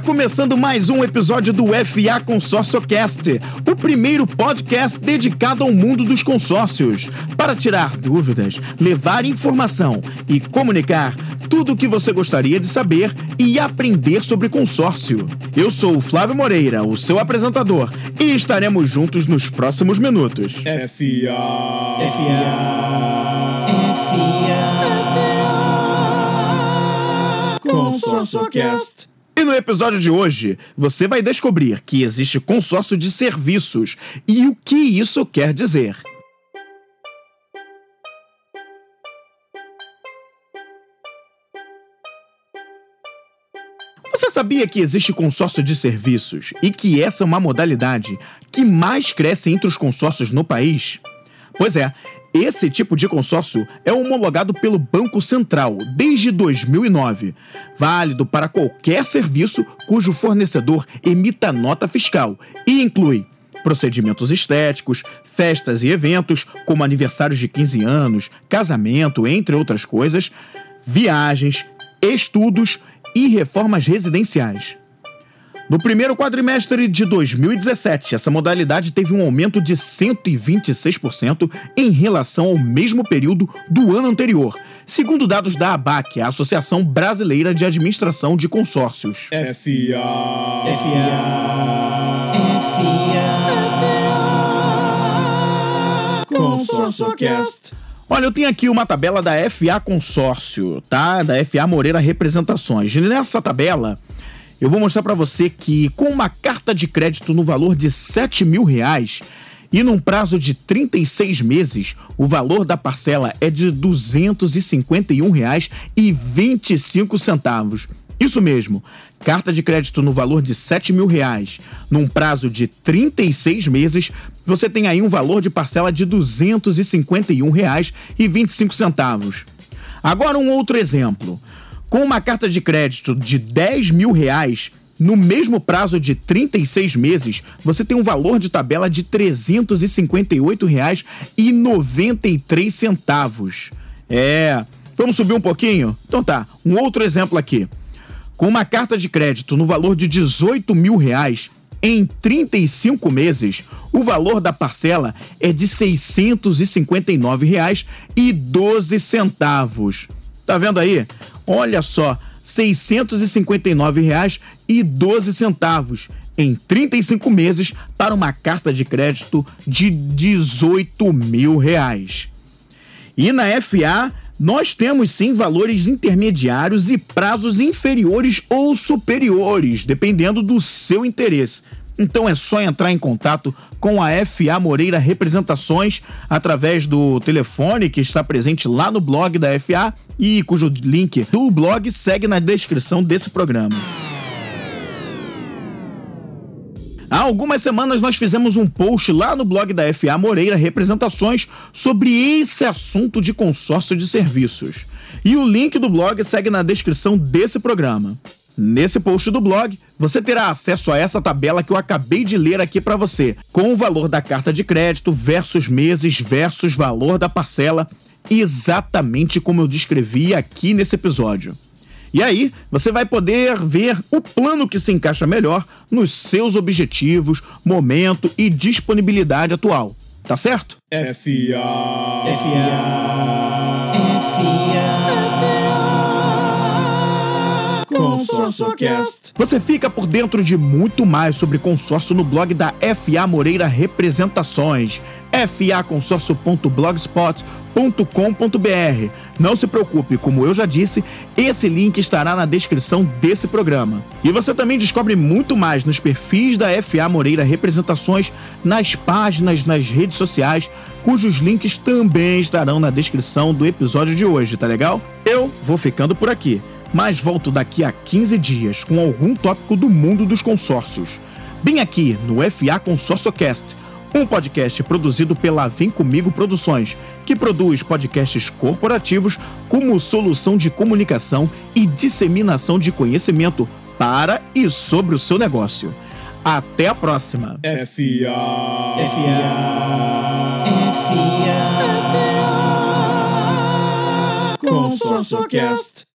Está começando mais um episódio do FA Consórcio Cast, o primeiro podcast dedicado ao mundo dos consórcios, para tirar dúvidas, levar informação e comunicar tudo o que você gostaria de saber e aprender sobre consórcio. Eu sou o Flávio Moreira, o seu apresentador, e estaremos juntos nos próximos minutos. FA. FA. Consórcio Cast. E no episódio de hoje, você vai descobrir que existe consórcio de serviços e o que isso quer dizer. Você sabia que existe consórcio de serviços e que essa é uma modalidade que mais cresce entre os consórcios no país? Pois é, esse tipo de consórcio é homologado pelo Banco Central desde 2009, válido para qualquer serviço cujo fornecedor emita nota fiscal e inclui procedimentos estéticos, festas e eventos, como aniversários de 15 anos, casamento, entre outras coisas, viagens, estudos e reformas residenciais. No primeiro quadrimestre de 2017, essa modalidade teve um aumento de 126% em relação ao mesmo período do ano anterior, segundo dados da ABAC, a Associação Brasileira de Administração de Consórcios. FA. Consórcio Cast. Olha, eu tenho aqui uma tabela da FA Consórcio, tá? Da FA Moreira Representações. E nessa tabela, eu vou mostrar para você que com uma carta de crédito no valor de 7 mil reais e num prazo de 36 meses, o valor da parcela é de R$ 251,25. Isso mesmo, carta de crédito no valor de 7 mil reais, num prazo de 36 meses, você tem aí um valor de parcela de R$ 251,25. Agora um outro exemplo. Com uma carta de crédito de 10 mil reais, no mesmo prazo de 36 meses, você tem um valor de tabela de R$ 358,93. É. Vamos subir um pouquinho? Então tá, um outro exemplo aqui. Com uma carta de crédito no valor de 18 mil reais, em 35 meses, o valor da parcela é de R$ 659,12. Tá vendo aí? Olha só, R$ 659,12 em 35 meses para uma carta de crédito de 18 mil reais. E na FA, nós temos sim valores intermediários e prazos inferiores ou superiores, dependendo do seu interesse. Então é só entrar em contato com a FA Moreira Representações através do telefone que está presente lá no blog da FA e cujo link do blog segue na descrição desse programa. Há algumas semanas nós fizemos um post lá no blog da FA Moreira Representações sobre esse assunto de consórcio de serviços. E o link do blog segue na descrição desse programa. Nesse post do blog, você terá acesso a essa tabela que eu acabei de ler aqui para você, com o valor da carta de crédito versus meses versus valor da parcela, exatamente como eu descrevi aqui nesse episódio. E aí, você vai poder ver o plano que se encaixa melhor nos seus objetivos, momento e disponibilidade atual. Tá certo? FA. Consórcio Cast. Você fica por dentro de muito mais sobre consórcio no blog da FA Moreira Representações, faconsórcio.blogspot.com.br. Não se preocupe, como eu já disse, esse link estará na descrição desse programa. E você também descobre muito mais nos perfis da FA Moreira Representações, nas páginas, nas redes sociais, cujos links também estarão na descrição do episódio de hoje, tá legal? Eu vou ficando por aqui mas volto daqui a 15 dias com algum tópico do mundo dos consórcios. Bem aqui no FA Consórcio Cast, um podcast produzido pela Vem Comigo Produções, que produz podcasts corporativos como solução de comunicação e disseminação de conhecimento para e sobre o seu negócio. Até a próxima. FA. FA. Consórcio Cast.